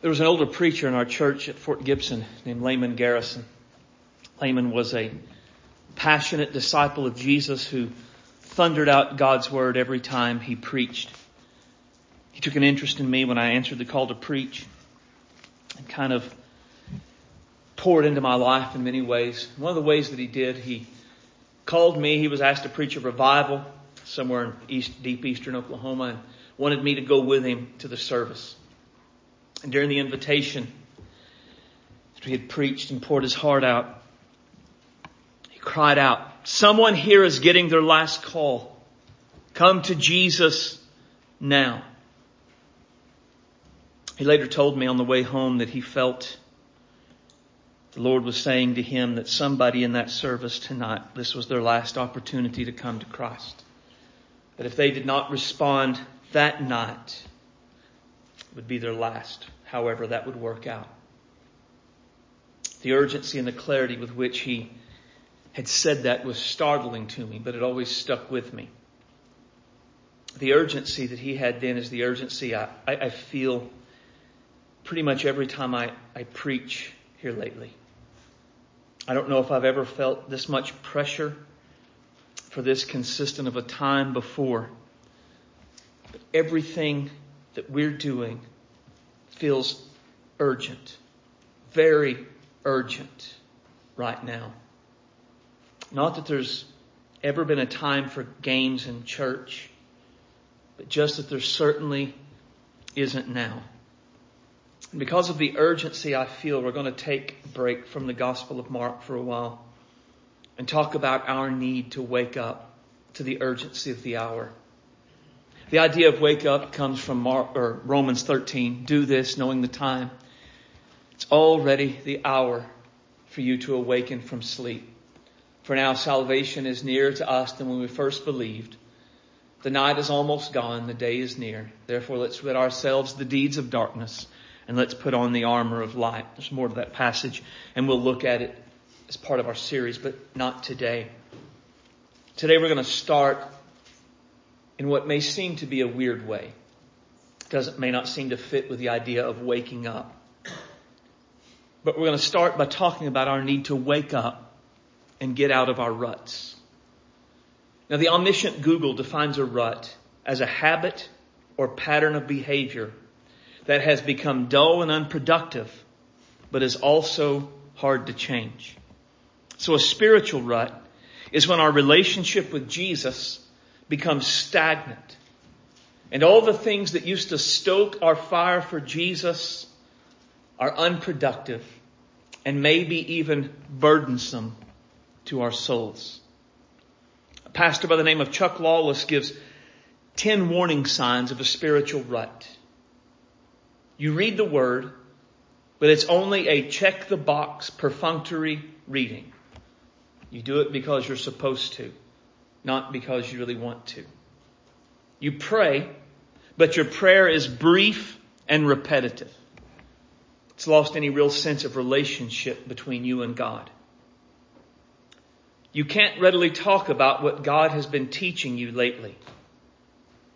There was an older preacher in our church at Fort Gibson named Layman Garrison. Layman was a passionate disciple of Jesus who thundered out God's word every time he preached. He took an interest in me when I answered the call to preach and kind of poured into my life in many ways. One of the ways that he did, he called me. He was asked to preach a revival somewhere in east, deep eastern Oklahoma and wanted me to go with him to the service. And during the invitation, after he had preached and poured his heart out, he cried out, someone here is getting their last call. Come to Jesus now. He later told me on the way home that he felt the Lord was saying to him that somebody in that service tonight, this was their last opportunity to come to Christ. That if they did not respond that night, would be their last, however that would work out. The urgency and the clarity with which he had said that was startling to me, but it always stuck with me. The urgency that he had then is the urgency I, I, I feel pretty much every time I, I preach here lately. I don't know if I've ever felt this much pressure for this consistent of a time before. But everything that we're doing feels urgent, very urgent right now. Not that there's ever been a time for games in church, but just that there certainly isn't now. And because of the urgency I feel, we're going to take a break from the Gospel of Mark for a while and talk about our need to wake up to the urgency of the hour. The idea of wake up comes from Mark, or Romans 13. Do this knowing the time. It's already the hour for you to awaken from sleep. For now salvation is nearer to us than when we first believed. The night is almost gone. The day is near. Therefore let's rid ourselves the deeds of darkness and let's put on the armor of light. There's more to that passage and we'll look at it as part of our series, but not today. Today we're going to start in what may seem to be a weird way. It doesn't, may not seem to fit with the idea of waking up. But we're going to start by talking about our need to wake up and get out of our ruts. Now the omniscient Google defines a rut as a habit or pattern of behavior that has become dull and unproductive, but is also hard to change. So a spiritual rut is when our relationship with Jesus becomes stagnant. And all the things that used to stoke our fire for Jesus are unproductive and maybe even burdensome to our souls. A pastor by the name of Chuck Lawless gives 10 warning signs of a spiritual rut. You read the word, but it's only a check the box perfunctory reading. You do it because you're supposed to not because you really want to. You pray, but your prayer is brief and repetitive. It's lost any real sense of relationship between you and God. You can't readily talk about what God has been teaching you lately.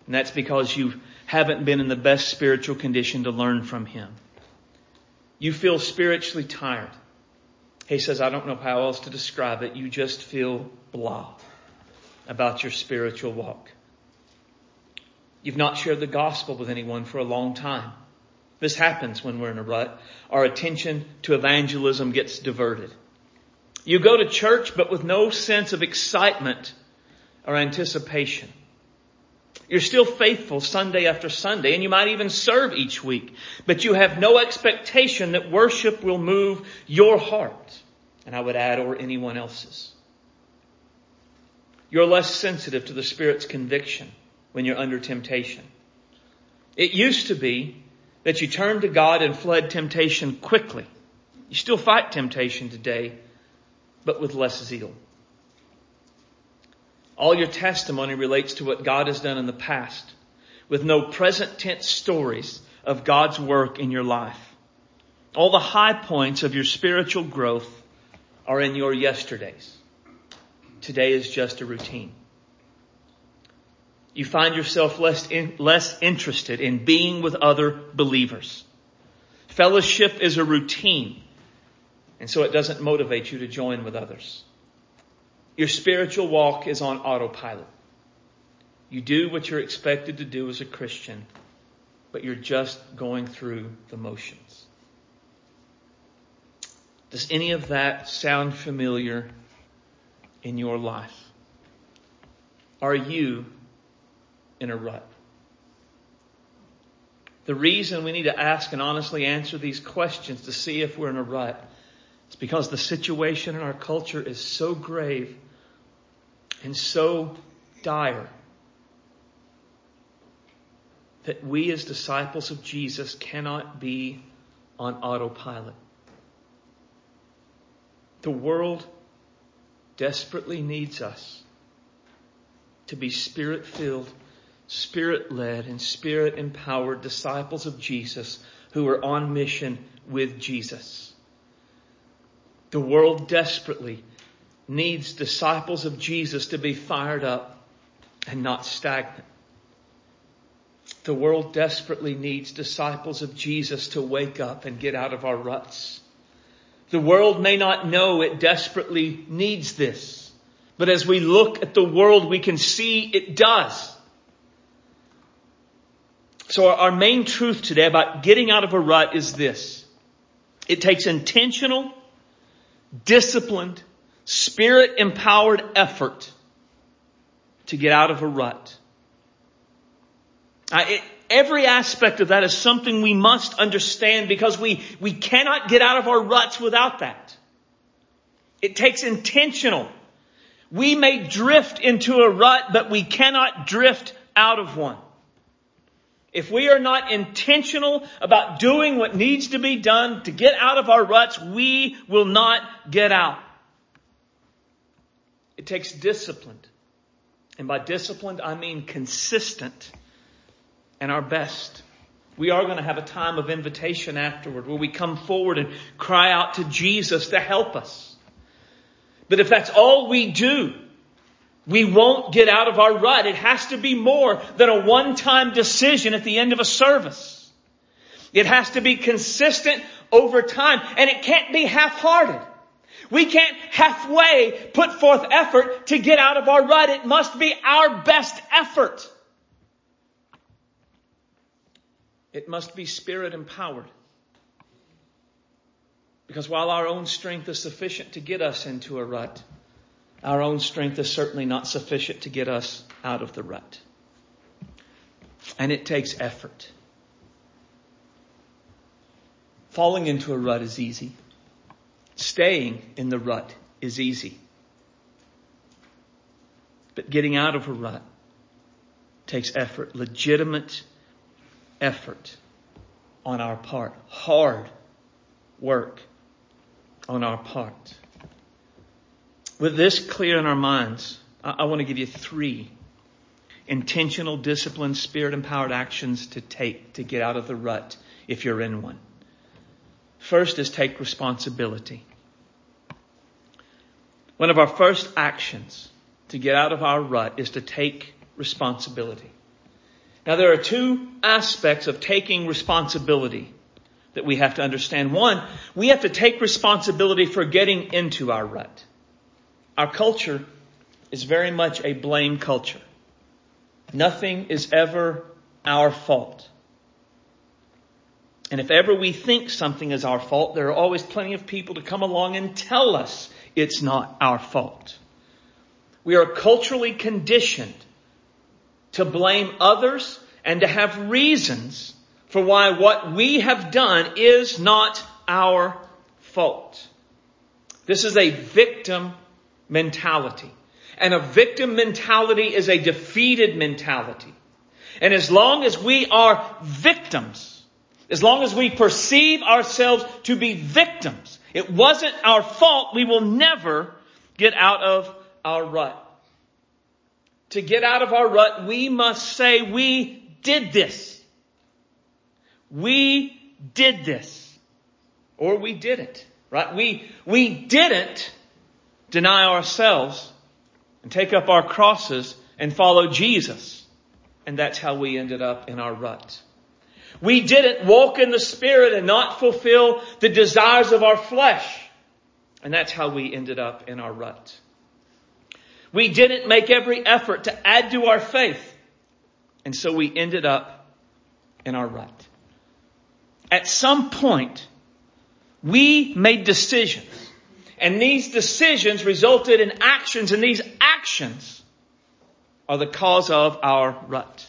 And that's because you haven't been in the best spiritual condition to learn from Him. You feel spiritually tired. He says, I don't know how else to describe it. You just feel blah about your spiritual walk. You've not shared the gospel with anyone for a long time. This happens when we're in a rut. Our attention to evangelism gets diverted. You go to church, but with no sense of excitement or anticipation. You're still faithful Sunday after Sunday, and you might even serve each week, but you have no expectation that worship will move your heart, and I would add, or anyone else's. You're less sensitive to the Spirit's conviction when you're under temptation. It used to be that you turned to God and fled temptation quickly. You still fight temptation today, but with less zeal. All your testimony relates to what God has done in the past, with no present tense stories of God's work in your life. All the high points of your spiritual growth are in your yesterdays. Today is just a routine. You find yourself less, in, less interested in being with other believers. Fellowship is a routine. And so it doesn't motivate you to join with others. Your spiritual walk is on autopilot. You do what you're expected to do as a Christian, but you're just going through the motions. Does any of that sound familiar in your life? Are you in a rut? The reason we need to ask and honestly answer these questions to see if we're in a rut is because the situation in our culture is so grave and so dire that we as disciples of Jesus cannot be on autopilot. The world desperately needs us to be spirit filled, spirit led, and spirit empowered disciples of Jesus who are on mission with Jesus. The world desperately needs disciples of Jesus to be fired up and not stagnant. The world desperately needs disciples of Jesus to wake up and get out of our ruts. The world may not know it desperately needs this. But as we look at the world, we can see it does. So our main truth today about getting out of a rut is this. It takes intentional, disciplined, spirit empowered effort to get out of a rut. Uh, it, every aspect of that is something we must understand because we, we cannot get out of our ruts without that. It takes intentional. We may drift into a rut, but we cannot drift out of one. If we are not intentional about doing what needs to be done to get out of our ruts, we will not get out. It takes discipline. And by disciplined, I mean consistent and our best. We are going to have a time of invitation afterward where we come forward and cry out to Jesus to help us. But if that's all we do, we won't get out of our rut. It has to be more than a one-time decision at the end of a service. It has to be consistent over time and it can't be half-hearted. We can't halfway put forth effort to get out of our rut. It must be our best effort. It must be spirit empowered. Because while our own strength is sufficient to get us into a rut, our own strength is certainly not sufficient to get us out of the rut. And it takes effort. Falling into a rut is easy. Staying in the rut is easy. But getting out of a rut takes effort, legitimate effort on our part, hard work on our part. With this clear in our minds, I, I want to give you three intentional, disciplined, spirit empowered actions to take to get out of the rut if you're in one. First is take responsibility. One of our first actions to get out of our rut is to take responsibility. Now there are two aspects of taking responsibility that we have to understand. One, we have to take responsibility for getting into our rut. Our culture is very much a blame culture. Nothing is ever our fault. And if ever we think something is our fault, there are always plenty of people to come along and tell us it's not our fault. We are culturally conditioned to blame others and to have reasons for why what we have done is not our fault. This is a victim mentality. And a victim mentality is a defeated mentality. And as long as we are victims, as long as we perceive ourselves to be victims, it wasn't our fault, we will never get out of our rut to get out of our rut, we must say, we did this. We did this. Or we didn't, right? We, we didn't deny ourselves and take up our crosses and follow Jesus. And that's how we ended up in our rut. We didn't walk in the Spirit and not fulfill the desires of our flesh. And that's how we ended up in our rut. We didn't make every effort to add to our faith. And so we ended up in our rut. At some point, we made decisions. And these decisions resulted in actions, and these actions are the cause of our rut.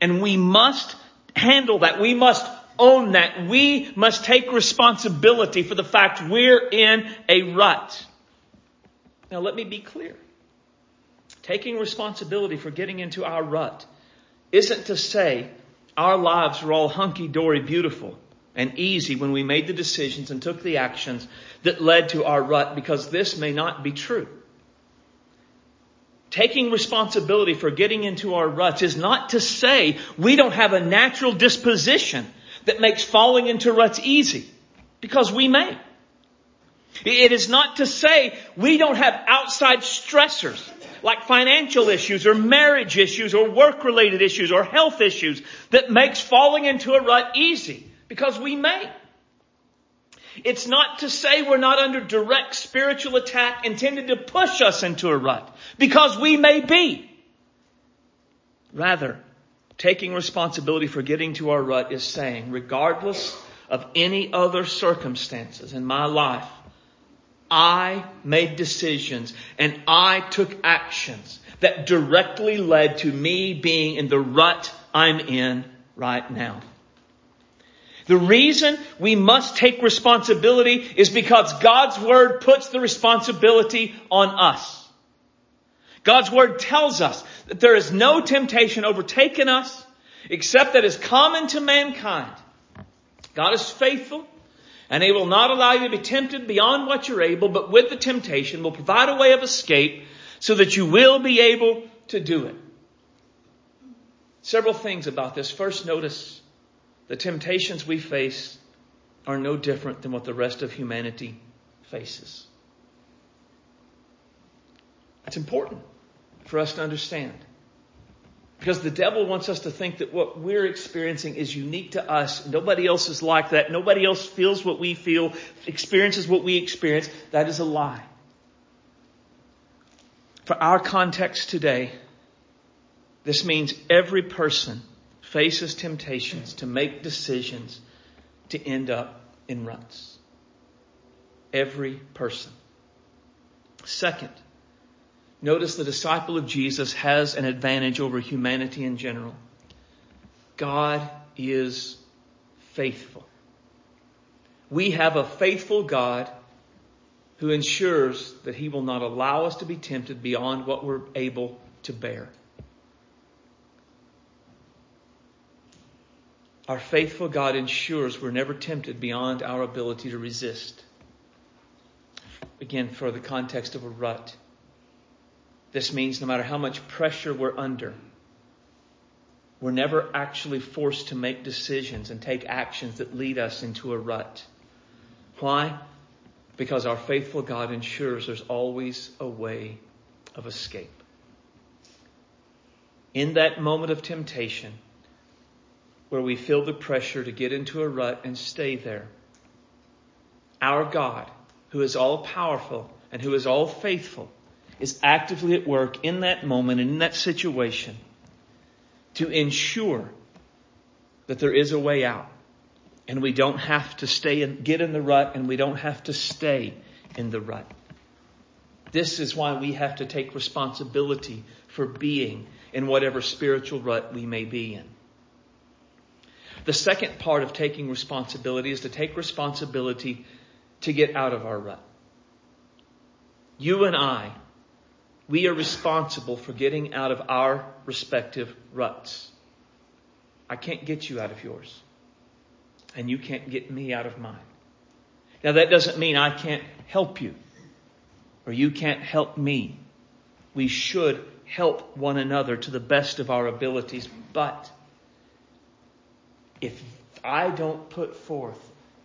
And we must handle that. We must own that. We must take responsibility for the fact we're in a rut. Now let me be clear. Taking responsibility for getting into our rut isn't to say our lives were all hunky dory beautiful and easy when we made the decisions and took the actions that led to our rut because this may not be true. Taking responsibility for getting into our ruts is not to say we don't have a natural disposition that makes falling into ruts easy because we may. It is not to say we don't have outside stressors like financial issues or marriage issues or work related issues or health issues that makes falling into a rut easy because we may. It's not to say we're not under direct spiritual attack intended to push us into a rut because we may be. Rather, taking responsibility for getting to our rut is saying, regardless of any other circumstances in my life, I made decisions and I took actions that directly led to me being in the rut I'm in right now. The reason we must take responsibility is because God's Word puts the responsibility on us. God's Word tells us that there is no temptation overtaken us except that is common to mankind. God is faithful and he will not allow you to be tempted beyond what you're able, but with the temptation will provide a way of escape so that you will be able to do it. Several things about this. First, notice the temptations we face are no different than what the rest of humanity faces. It's important for us to understand. Because the devil wants us to think that what we're experiencing is unique to us. Nobody else is like that. Nobody else feels what we feel, experiences what we experience. That is a lie. For our context today, this means every person faces temptations to make decisions to end up in ruts. Every person. Second, Notice the disciple of Jesus has an advantage over humanity in general. God is faithful. We have a faithful God who ensures that he will not allow us to be tempted beyond what we're able to bear. Our faithful God ensures we're never tempted beyond our ability to resist. Again, for the context of a rut. This means no matter how much pressure we're under, we're never actually forced to make decisions and take actions that lead us into a rut. Why? Because our faithful God ensures there's always a way of escape. In that moment of temptation, where we feel the pressure to get into a rut and stay there, our God, who is all powerful and who is all faithful, is actively at work in that moment and in that situation to ensure that there is a way out. And we don't have to stay and get in the rut and we don't have to stay in the rut. This is why we have to take responsibility for being in whatever spiritual rut we may be in. The second part of taking responsibility is to take responsibility to get out of our rut. You and I we are responsible for getting out of our respective ruts. I can't get you out of yours. And you can't get me out of mine. Now that doesn't mean I can't help you or you can't help me. We should help one another to the best of our abilities. But if I don't put forth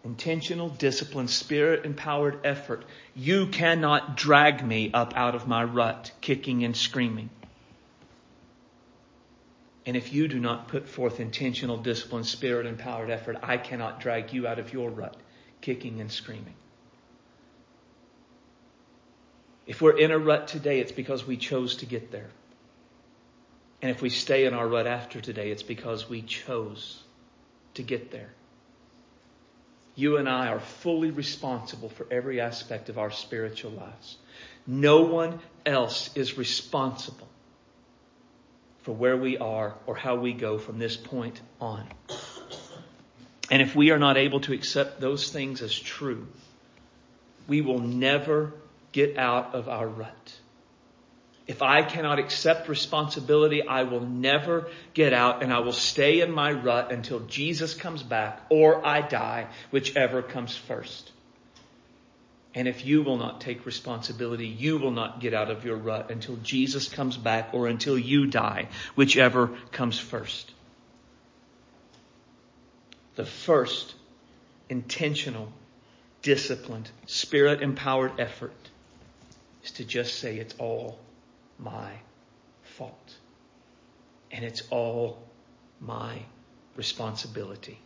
intentional, disciplined, spirit empowered effort, you cannot drag me up out of my rut, kicking and screaming. And if you do not put forth intentional discipline, spirit, empowered effort, I cannot drag you out of your rut, kicking and screaming. If we're in a rut today, it's because we chose to get there. And if we stay in our rut after today, it's because we chose to get there. You and I are fully responsible for every aspect of our spiritual lives. No one else is responsible for where we are or how we go from this point on. And if we are not able to accept those things as true, we will never get out of our rut. If I cannot accept responsibility, I will never get out and I will stay in my rut until Jesus comes back or I die, whichever comes first. And if you will not take responsibility, you will not get out of your rut until Jesus comes back or until you die, whichever comes first. The first intentional, disciplined, spirit empowered effort is to just say it's all my fault. And it's all my responsibility.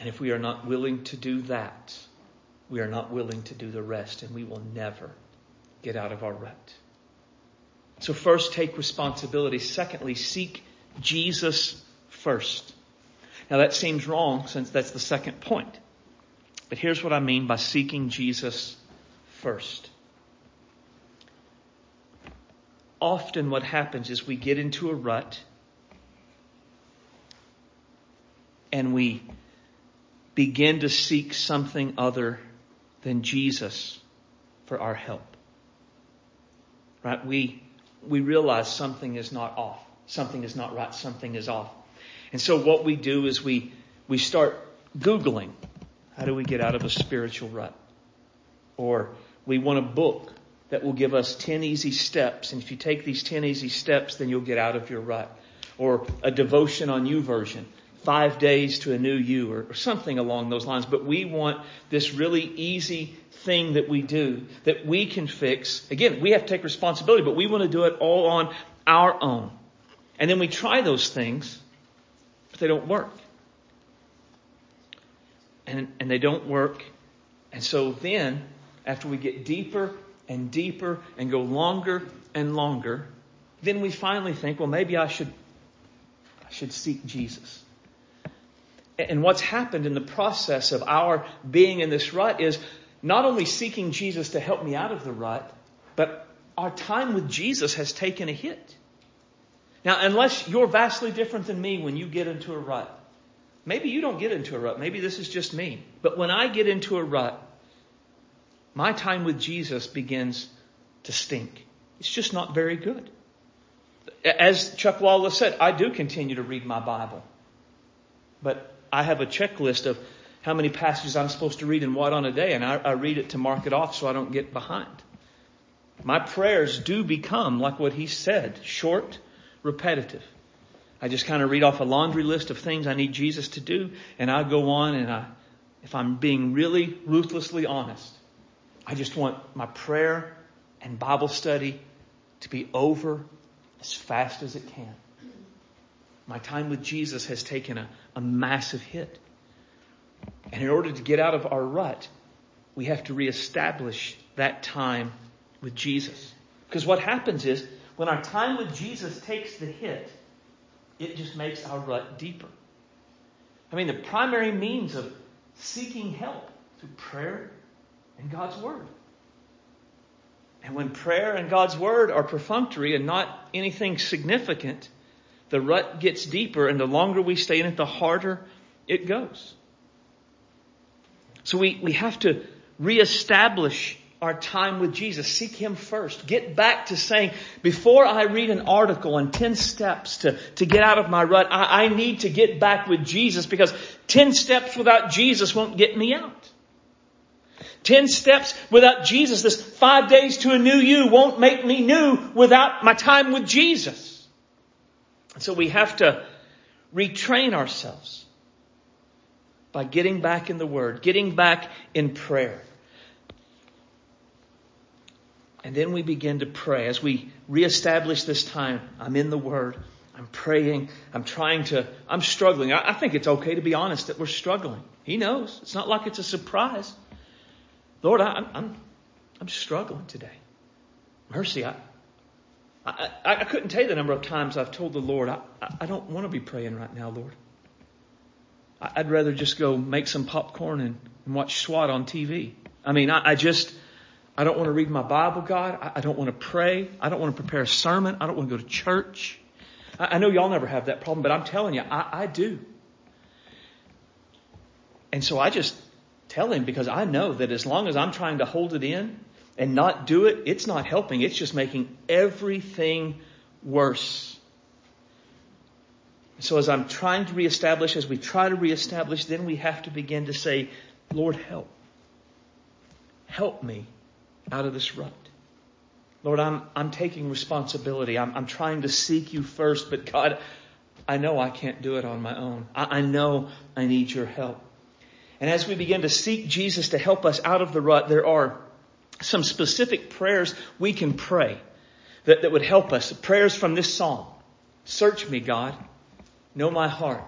And if we are not willing to do that, we are not willing to do the rest, and we will never get out of our rut. So, first, take responsibility. Secondly, seek Jesus first. Now, that seems wrong since that's the second point. But here's what I mean by seeking Jesus first. Often, what happens is we get into a rut and we begin to seek something other than Jesus for our help. Right? We, we realize something is not off. Something is not right. Something is off. And so what we do is we, we start Googling. How do we get out of a spiritual rut? Or we want a book that will give us 10 easy steps. And if you take these 10 easy steps, then you'll get out of your rut. Or a devotion on YouVersion, five days to a new you or, or, something along those lines. But we want this really easy thing that we do that we can fix. Again, we have to take responsibility, but we want to do it all on our own. And then we try those things, but they don't work. And, and they don't work. And so then, after we get deeper and deeper and go longer and longer, then we finally think, well, maybe I should, I should seek Jesus. And what's happened in the process of our being in this rut is not only seeking Jesus to help me out of the rut, but our time with Jesus has taken a hit. Now, unless you're vastly different than me when you get into a rut, maybe you don't get into a rut. Maybe this is just me. But when I get into a rut, my time with Jesus begins to stink. It's just not very good. As Chuck Lawless said, I do continue to read my Bible. But I have a checklist of how many passages I'm supposed to read and what on a day, and I, I read it to mark it off so I don't get behind. My prayers do become, like what he said, short, repetitive. I just kind of read off a laundry list of things I need Jesus to do, and I go on and I, if I'm being really ruthlessly honest, I just want my prayer and Bible study to be over as fast as it can. My time with Jesus has taken a, a massive hit. And in order to get out of our rut, we have to reestablish that time with Jesus. Because what happens is, when our time with Jesus takes the hit, it just makes our rut deeper. I mean, the primary means of seeking help through prayer and God's Word. And when prayer and God's Word are perfunctory and not anything significant, the rut gets deeper and the longer we stay in it, the harder it goes. So we, we have to reestablish our time with Jesus. Seek Him first. Get back to saying, before I read an article on 10 steps to, to get out of my rut, I, I need to get back with Jesus because 10 steps without Jesus won't get me out. 10 steps without Jesus, this five days to a new you won't make me new without my time with Jesus. And so we have to retrain ourselves by getting back in the Word, getting back in prayer. And then we begin to pray as we reestablish this time. I'm in the Word. I'm praying. I'm trying to, I'm struggling. I, I think it's okay to be honest that we're struggling. He knows. It's not like it's a surprise. Lord, I, I'm, I'm struggling today. Mercy, I, I, I, couldn't tell you the number of times I've told the Lord, I, I don't want to be praying right now, Lord. I'd rather just go make some popcorn and, and watch SWAT on TV. I mean, I, I, just, I don't want to read my Bible, God. I, I, don't want to pray. I don't want to prepare a sermon. I don't want to go to church. I, I know y'all never have that problem, but I'm telling you, I, I do. And so I just tell him because I know that as long as I'm trying to hold it in and not do it, it's not helping. It's just making everything worse. So as I'm trying to reestablish, as we try to reestablish, then we have to begin to say, Lord, help. Help me out of this rut. Lord, I'm, I'm taking responsibility. I'm, I'm trying to seek you first, but God, I know I can't do it on my own. I, I know I need your help. And as we begin to seek Jesus to help us out of the rut, there are some specific prayers we can pray that, that would help us. Prayers from this psalm. Search me, God. Know my heart.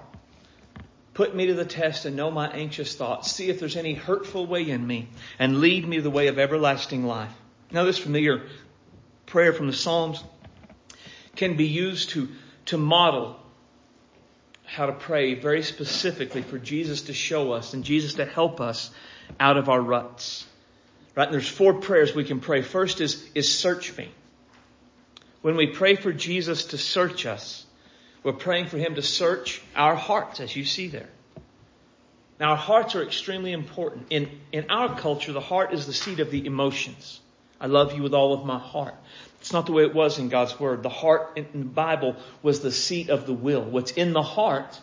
Put me to the test and know my anxious thoughts. See if there's any hurtful way in me and lead me the way of everlasting life. Now this familiar prayer from the Psalms can be used to, to model how to pray very specifically for Jesus to show us and Jesus to help us out of our ruts. Right? And there's four prayers we can pray. First is, is search me. When we pray for Jesus to search us, we're praying for Him to search our hearts, as you see there. Now, our hearts are extremely important. In, in our culture, the heart is the seat of the emotions. I love you with all of my heart. It's not the way it was in God's Word. The heart in the Bible was the seat of the will. What's in the heart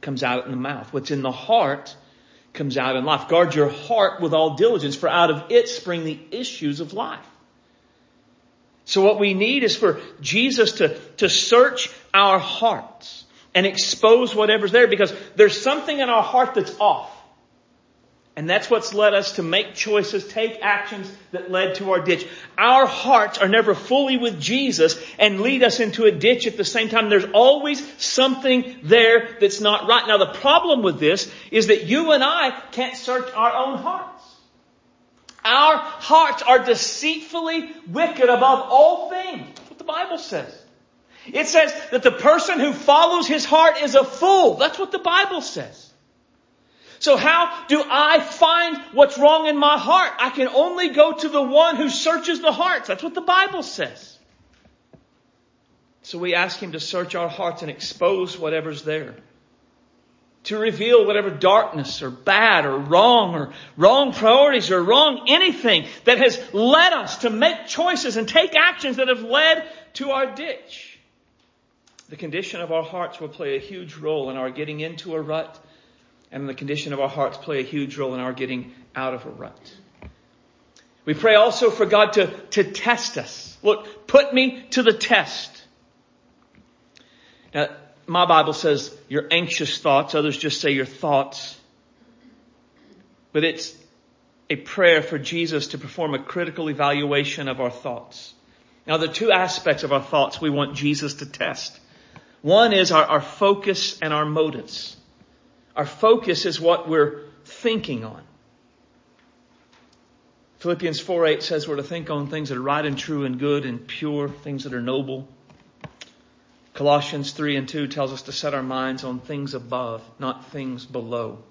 comes out in the mouth. What's in the heart comes out in life. Guard your heart with all diligence, for out of it spring the issues of life. So what we need is for Jesus to, to search our hearts and expose whatever's there because there's something in our heart that's off. And that's what's led us to make choices, take actions that led to our ditch. Our hearts are never fully with Jesus and lead us into a ditch at the same time. There's always something there that's not right. Now the problem with this is that you and I can't search our own hearts. Our hearts are deceitfully wicked above all things. That's what the Bible says. It says that the person who follows his heart is a fool. That's what the Bible says. So how do I find what's wrong in my heart? I can only go to the one who searches the hearts. That's what the Bible says. So we ask him to search our hearts and expose whatever's there to reveal whatever darkness or bad or wrong or wrong priorities or wrong anything that has led us to make choices and take actions that have led to our ditch. The condition of our hearts will play a huge role in our getting into a rut and the condition of our hearts play a huge role in our getting out of a rut. We pray also for God to, to test us. Look, put me to the test. Now, my Bible says your anxious thoughts. Others just say your thoughts. But it's a prayer for Jesus to perform a critical evaluation of our thoughts. Now, the two aspects of our thoughts we want Jesus to test. One is our, our focus and our motives. Our focus is what we're thinking on. Philippians 4 8 says we're to think on things that are right and true and good and pure, things that are noble, Colossians 3 and 2 tells us to set our minds on things above, not things below.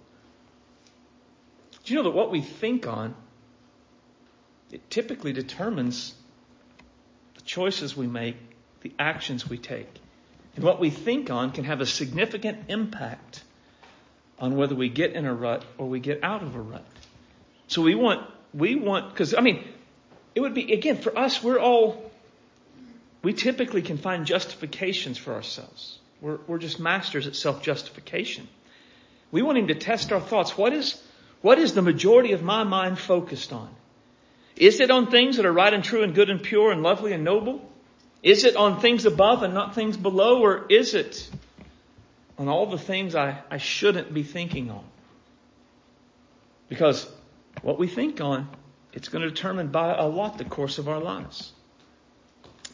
Do you know that what we think on, it typically determines the choices we make, the actions we take. And what we think on can have a significant impact on whether we get in a rut or we get out of a rut. So we want, we want, because I mean, it would be, again, for us, we're all we typically can find justifications for ourselves. We're, we're just masters at self-justification. We want him to test our thoughts. What is, what is the majority of my mind focused on? Is it on things that are right and true and good and pure and lovely and noble? Is it on things above and not things below? Or is it on all the things I, I shouldn't be thinking on? Because what we think on, it's going to determine by a lot the course of our lives.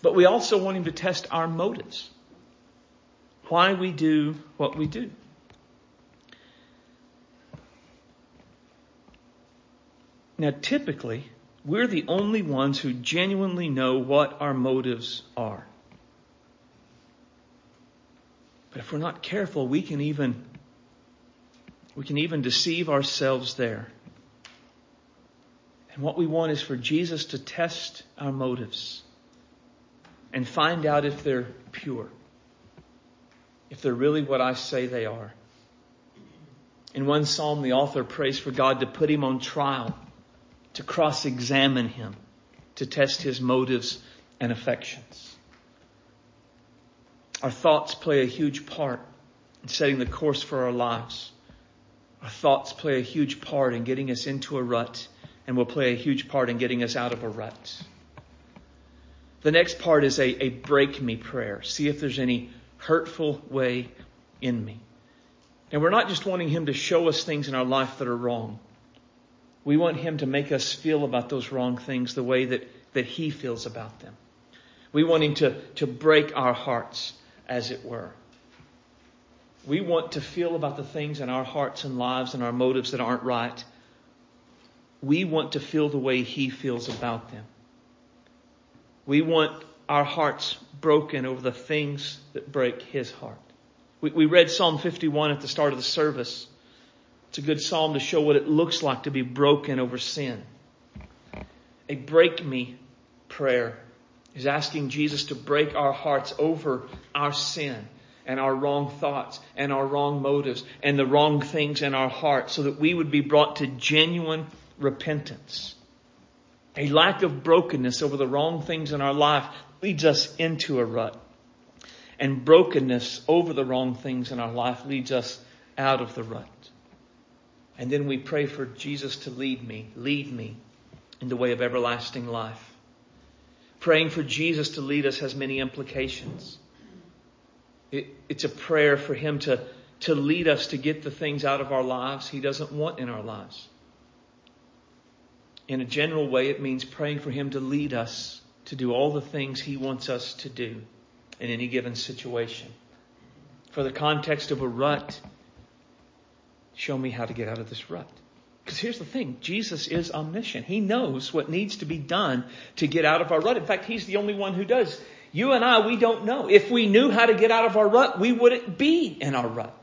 But we also want him to test our motives. why we do what we do. Now, typically, we're the only ones who genuinely know what our motives are. But if we're not careful, we can even, we can even deceive ourselves there. And what we want is for Jesus to test our motives and find out if they're pure. If they're really what I say they are. In one psalm, the author prays for God to put him on trial, to cross examine him, to test his motives and affections. Our thoughts play a huge part in setting the course for our lives. Our thoughts play a huge part in getting us into a rut and will play a huge part in getting us out of a rut. The next part is a, a break me prayer. See if there's any hurtful way in me. And we're not just wanting Him to show us things in our life that are wrong. We want Him to make us feel about those wrong things the way that, that He feels about them. We want Him to, to break our hearts, as it were. We want to feel about the things in our hearts and lives and our motives that aren't right. We want to feel the way He feels about them. We want our hearts broken over the things that break his heart. We, we read Psalm 51 at the start of the service. It's a good psalm to show what it looks like to be broken over sin. A break me prayer is asking Jesus to break our hearts over our sin and our wrong thoughts and our wrong motives and the wrong things in our hearts so that we would be brought to genuine repentance. A lack of brokenness over the wrong things in our life leads us into a rut. And brokenness over the wrong things in our life leads us out of the rut. And then we pray for Jesus to lead me, lead me in the way of everlasting life. Praying for Jesus to lead us has many implications. It, it's a prayer for Him to, to lead us to get the things out of our lives He doesn't want in our lives. In a general way, it means praying for Him to lead us to do all the things He wants us to do in any given situation. For the context of a rut, show me how to get out of this rut. Because here's the thing Jesus is omniscient. He knows what needs to be done to get out of our rut. In fact, He's the only one who does. You and I, we don't know. If we knew how to get out of our rut, we wouldn't be in our rut.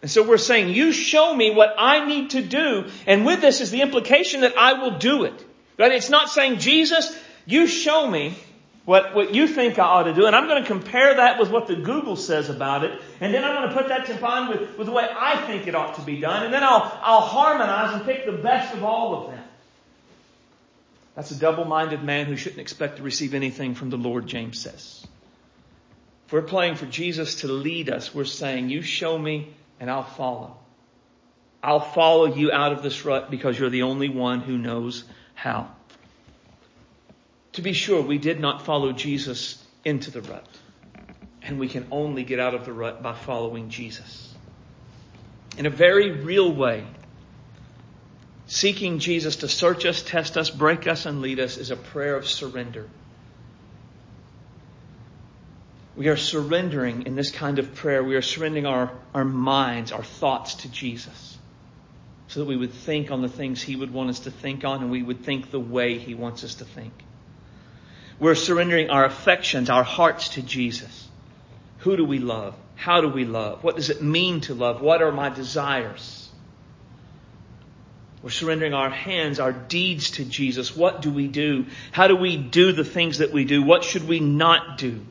And so we're saying, you show me what I need to do. And with this is the implication that I will do it. Right? It's not saying, Jesus, you show me what, what you think I ought to do. And I'm going to compare that with what the Google says about it. And then I'm going to put that to fine with, with the way I think it ought to be done. And then I'll, I'll harmonize and pick the best of all of them. That's a double-minded man who shouldn't expect to receive anything from the Lord, James says. If we're praying for Jesus to lead us, we're saying, you show me and I'll follow. I'll follow you out of this rut because you're the only one who knows how. To be sure, we did not follow Jesus into the rut. And we can only get out of the rut by following Jesus. In a very real way, seeking Jesus to search us, test us, break us, and lead us is a prayer of surrender. We are surrendering in this kind of prayer. We are surrendering our, our minds, our thoughts to Jesus. So that we would think on the things He would want us to think on and we would think the way He wants us to think. We're surrendering our affections, our hearts to Jesus. Who do we love? How do we love? What does it mean to love? What are my desires? We're surrendering our hands, our deeds to Jesus. What do we do? How do we do the things that we do? What should we not do?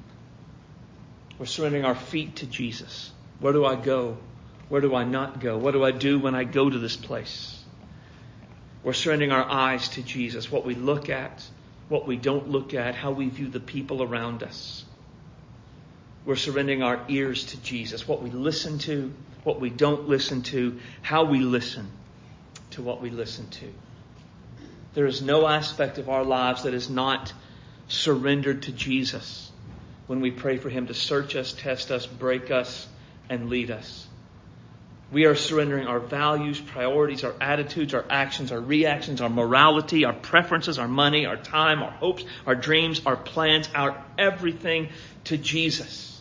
We're surrendering our feet to Jesus. Where do I go? Where do I not go? What do I do when I go to this place? We're surrendering our eyes to Jesus, what we look at, what we don't look at, how we view the people around us. We're surrendering our ears to Jesus, what we listen to, what we don't listen to, how we listen to what we listen to. There is no aspect of our lives that is not surrendered to Jesus when we pray for Him to search us, test us, break us, and lead us. We are surrendering our values, priorities, our attitudes, our actions, our reactions, our morality, our preferences, our money, our time, our hopes, our dreams, our plans, our everything to Jesus.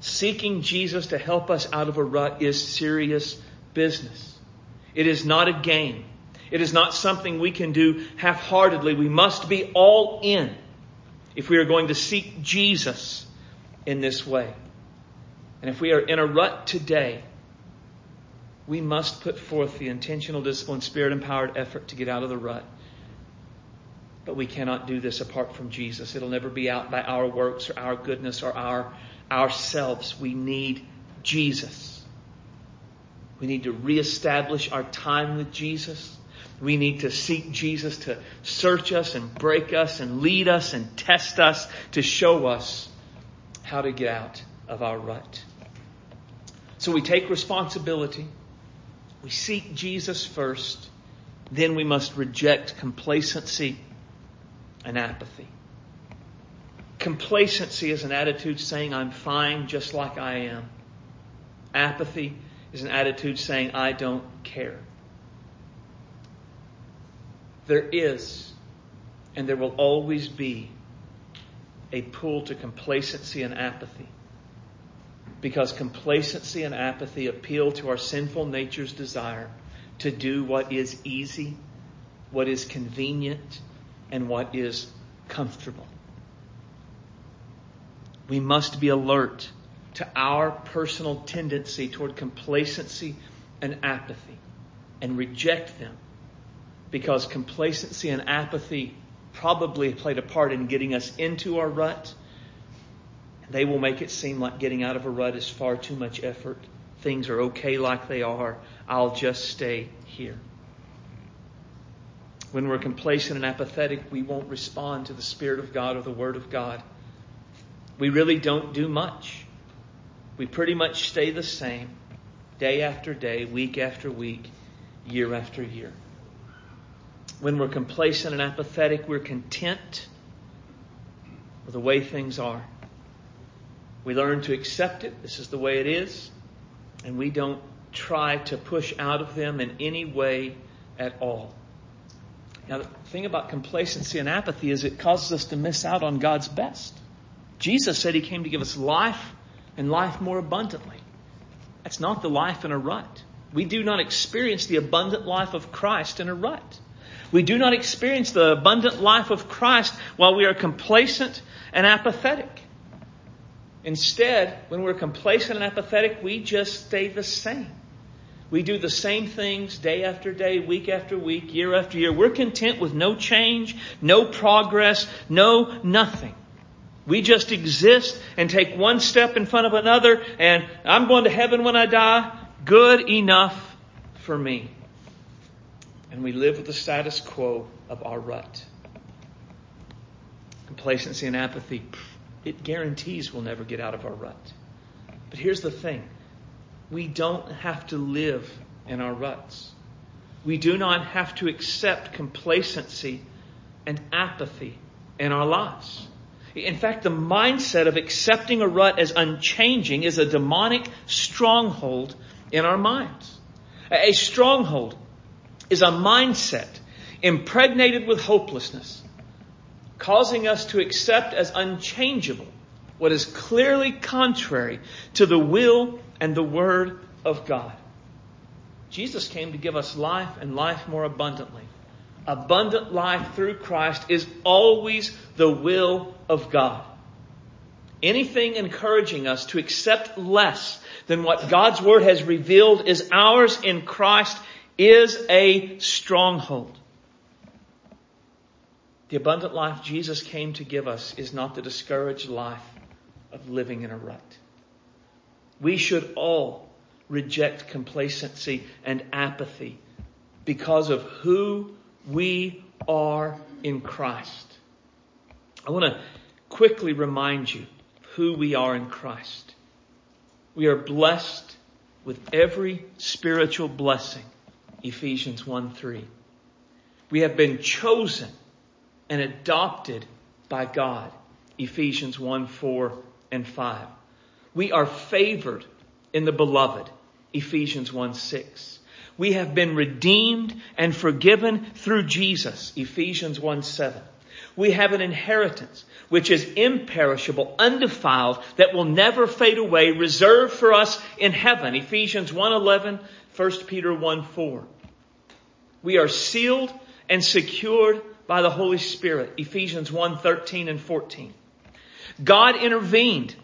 Seeking Jesus to help us out of a rut is serious business. It is not a game. It is not something we can do half-heartedly. We must be all in if we are going to seek Jesus in this way. And if we are in a rut today, we must put forth the intentional, disciplined, spirit empowered effort to get out of the rut. But we cannot do this apart from Jesus. It'll never be out by our works or our goodness or our ourselves. We need Jesus. We need to reestablish our time with Jesus. We need to seek Jesus to search us and break us and lead us and test us to show us how to get out of our rut. So we take responsibility. We seek Jesus first. Then we must reject complacency and apathy. Complacency is an attitude saying, I'm fine just like I am. Apathy is an attitude saying, I don't care. There is, and there will always be, a pull to complacency and apathy. Because complacency and apathy appeal to our sinful nature's desire to do what is easy, what is convenient, and what is comfortable. We must be alert to our personal tendency toward complacency and apathy and reject them because complacency and apathy probably played a part in getting us into our rut. They will make it seem like getting out of a rut is far too much effort. Things are okay like they are. I'll just stay here. When we're complacent and apathetic, we won't respond to the Spirit of God or the Word of God. We really don't do much. We pretty much stay the same day after day, week after week, year after year. When we're complacent and apathetic, we're content with the way things are. We learn to accept it. This is the way it is. And we don't try to push out of them in any way at all. Now, the thing about complacency and apathy is it causes us to miss out on God's best. Jesus said he came to give us life and life more abundantly. That's not the life in a rut. We do not experience the abundant life of Christ in a rut. We do not experience the abundant life of Christ while we are complacent and apathetic. Instead, when we're complacent and apathetic, we just stay the same. We do the same things day after day, week after week, year after year. We're content with no change, no progress, no nothing. We just exist and take one step in front of another and I'm going to heaven when I die. Good enough for me and we live with the status quo of our rut. Complacency and apathy, it guarantees we'll never get out of our rut. But here's the thing we don't have to live in our ruts. We do not have to accept complacency and apathy in our lives. In fact, the mindset of accepting a rut as unchanging is a demonic stronghold in our minds. A stronghold is a mindset impregnated with hopelessness, causing us to accept as unchangeable what is clearly contrary to the will and the word of God. Jesus came to give us life and life more abundantly. Abundant life through Christ is always the will of God. Anything encouraging us to accept less than what God's Word has revealed is ours in Christ is a stronghold. The abundant life Jesus came to give us is not the discouraged life of living in a rut. We should all reject complacency and apathy because of who we are in Christ. I want to quickly remind you who we are in Christ. We are blessed with every spiritual blessing Ephesians 1 3. We have been chosen and adopted by God. Ephesians 1 4 and 5. We are favored in the beloved. Ephesians 1 6. We have been redeemed and forgiven through Jesus. Ephesians 1 7. We have an inheritance which is imperishable, undefiled, that will never fade away, reserved for us in heaven. Ephesians 1.11, 1 Peter 1.4. We are sealed and secured by the Holy Spirit. Ephesians 1.13 and 14. God intervened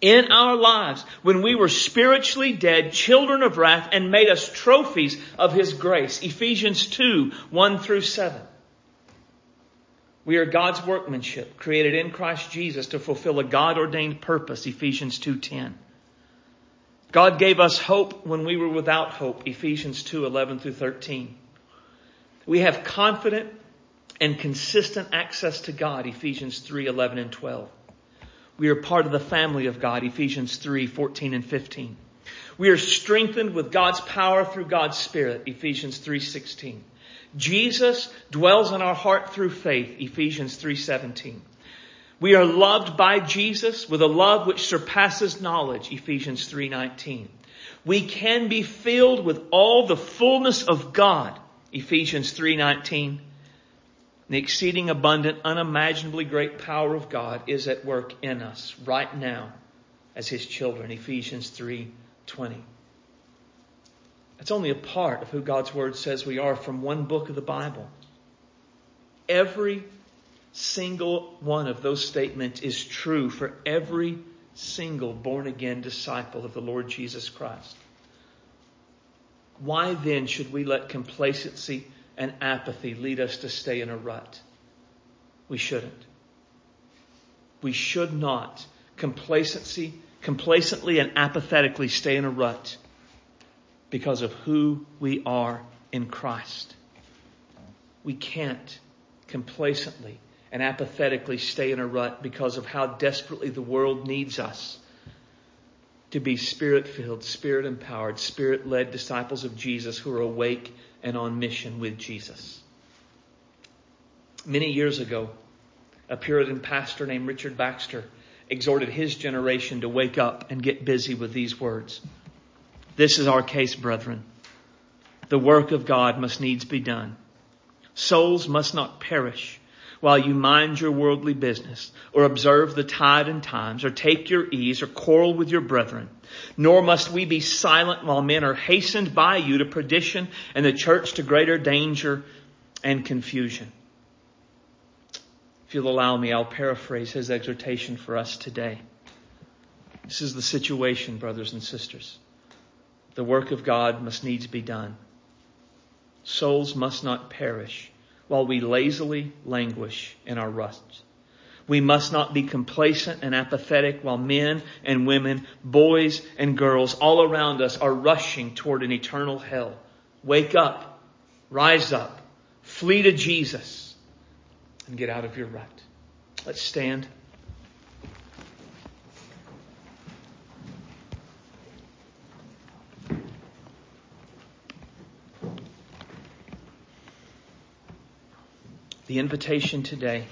in our lives when we were spiritually dead, children of wrath, and made us trophies of His grace. Ephesians 2, 1 through 7. We are God's workmanship, created in Christ Jesus to fulfill a God ordained purpose. Ephesians 2.10. God gave us hope when we were without hope. Ephesians 2, 11 through 13. We have confident and consistent access to God. Ephesians 3, 11 and 12. We are part of the family of God, Ephesians 3, 14 and 15. We are strengthened with God's power through God's Spirit, Ephesians 3, 16. Jesus dwells in our heart through faith, Ephesians 3, 17. We are loved by Jesus with a love which surpasses knowledge, Ephesians 3:19. We can be filled with all the fullness of God, Ephesians 3:19. The exceeding abundant, unimaginably great power of God is at work in us right now as His children. Ephesians 3:20. It's only a part of who God's Word says we are from one book of the Bible. Every single one of those statements is true for every single born again disciple of the Lord Jesus Christ. Why then should we let complacency and apathy lead us to stay in a rut. We shouldn't. We should not complacency, complacently and apathetically stay in a rut because of who we are in Christ. We can't complacently and apathetically stay in a rut because of how desperately the world needs us to be spirit filled, spirit empowered, spirit led disciples of Jesus who are awake and on mission with Jesus. Many years ago, a Puritan pastor named Richard Baxter exhorted his generation to wake up and get busy with these words. This is our case, brethren. The work of God must needs be done. Souls must not perish while you mind your worldly business, or observe the tide and times, or take your ease, or quarrel with your brethren. Nor must we be silent while men are hastened by you to perdition and the church to greater danger and confusion. If you'll allow me, I'll paraphrase his exhortation for us today. This is the situation, brothers and sisters. The work of God must needs be done. Souls must not perish while we lazily languish in our rusts. We must not be complacent and apathetic while men and women, boys and girls all around us are rushing toward an eternal hell. Wake up, rise up, flee to Jesus, and get out of your rut. Let's stand. The invitation today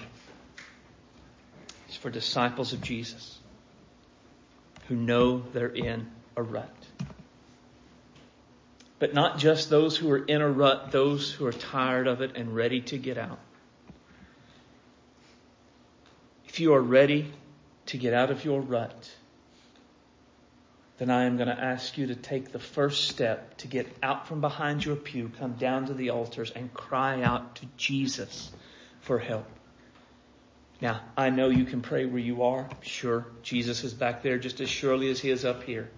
is for disciples of Jesus who know they're in a rut. But not just those who are in a rut, those who are tired of it and ready to get out. If you are ready to get out of your rut, then I am going to ask you to take the first step to get out from behind your pew, come down to the altars, and cry out to Jesus for help. Now, I know you can pray where you are. Sure, Jesus is back there just as surely as he is up here.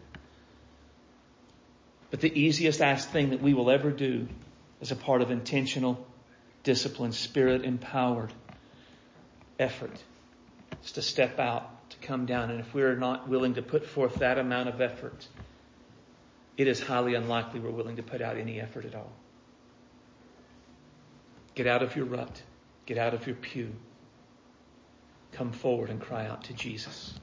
But the easiest asked thing that we will ever do as a part of intentional, disciplined, spirit empowered effort is to step out, to come down. And if we're not willing to put forth that amount of effort, it is highly unlikely we're willing to put out any effort at all. Get out of your rut. Get out of your pew. Come forward and cry out to Jesus.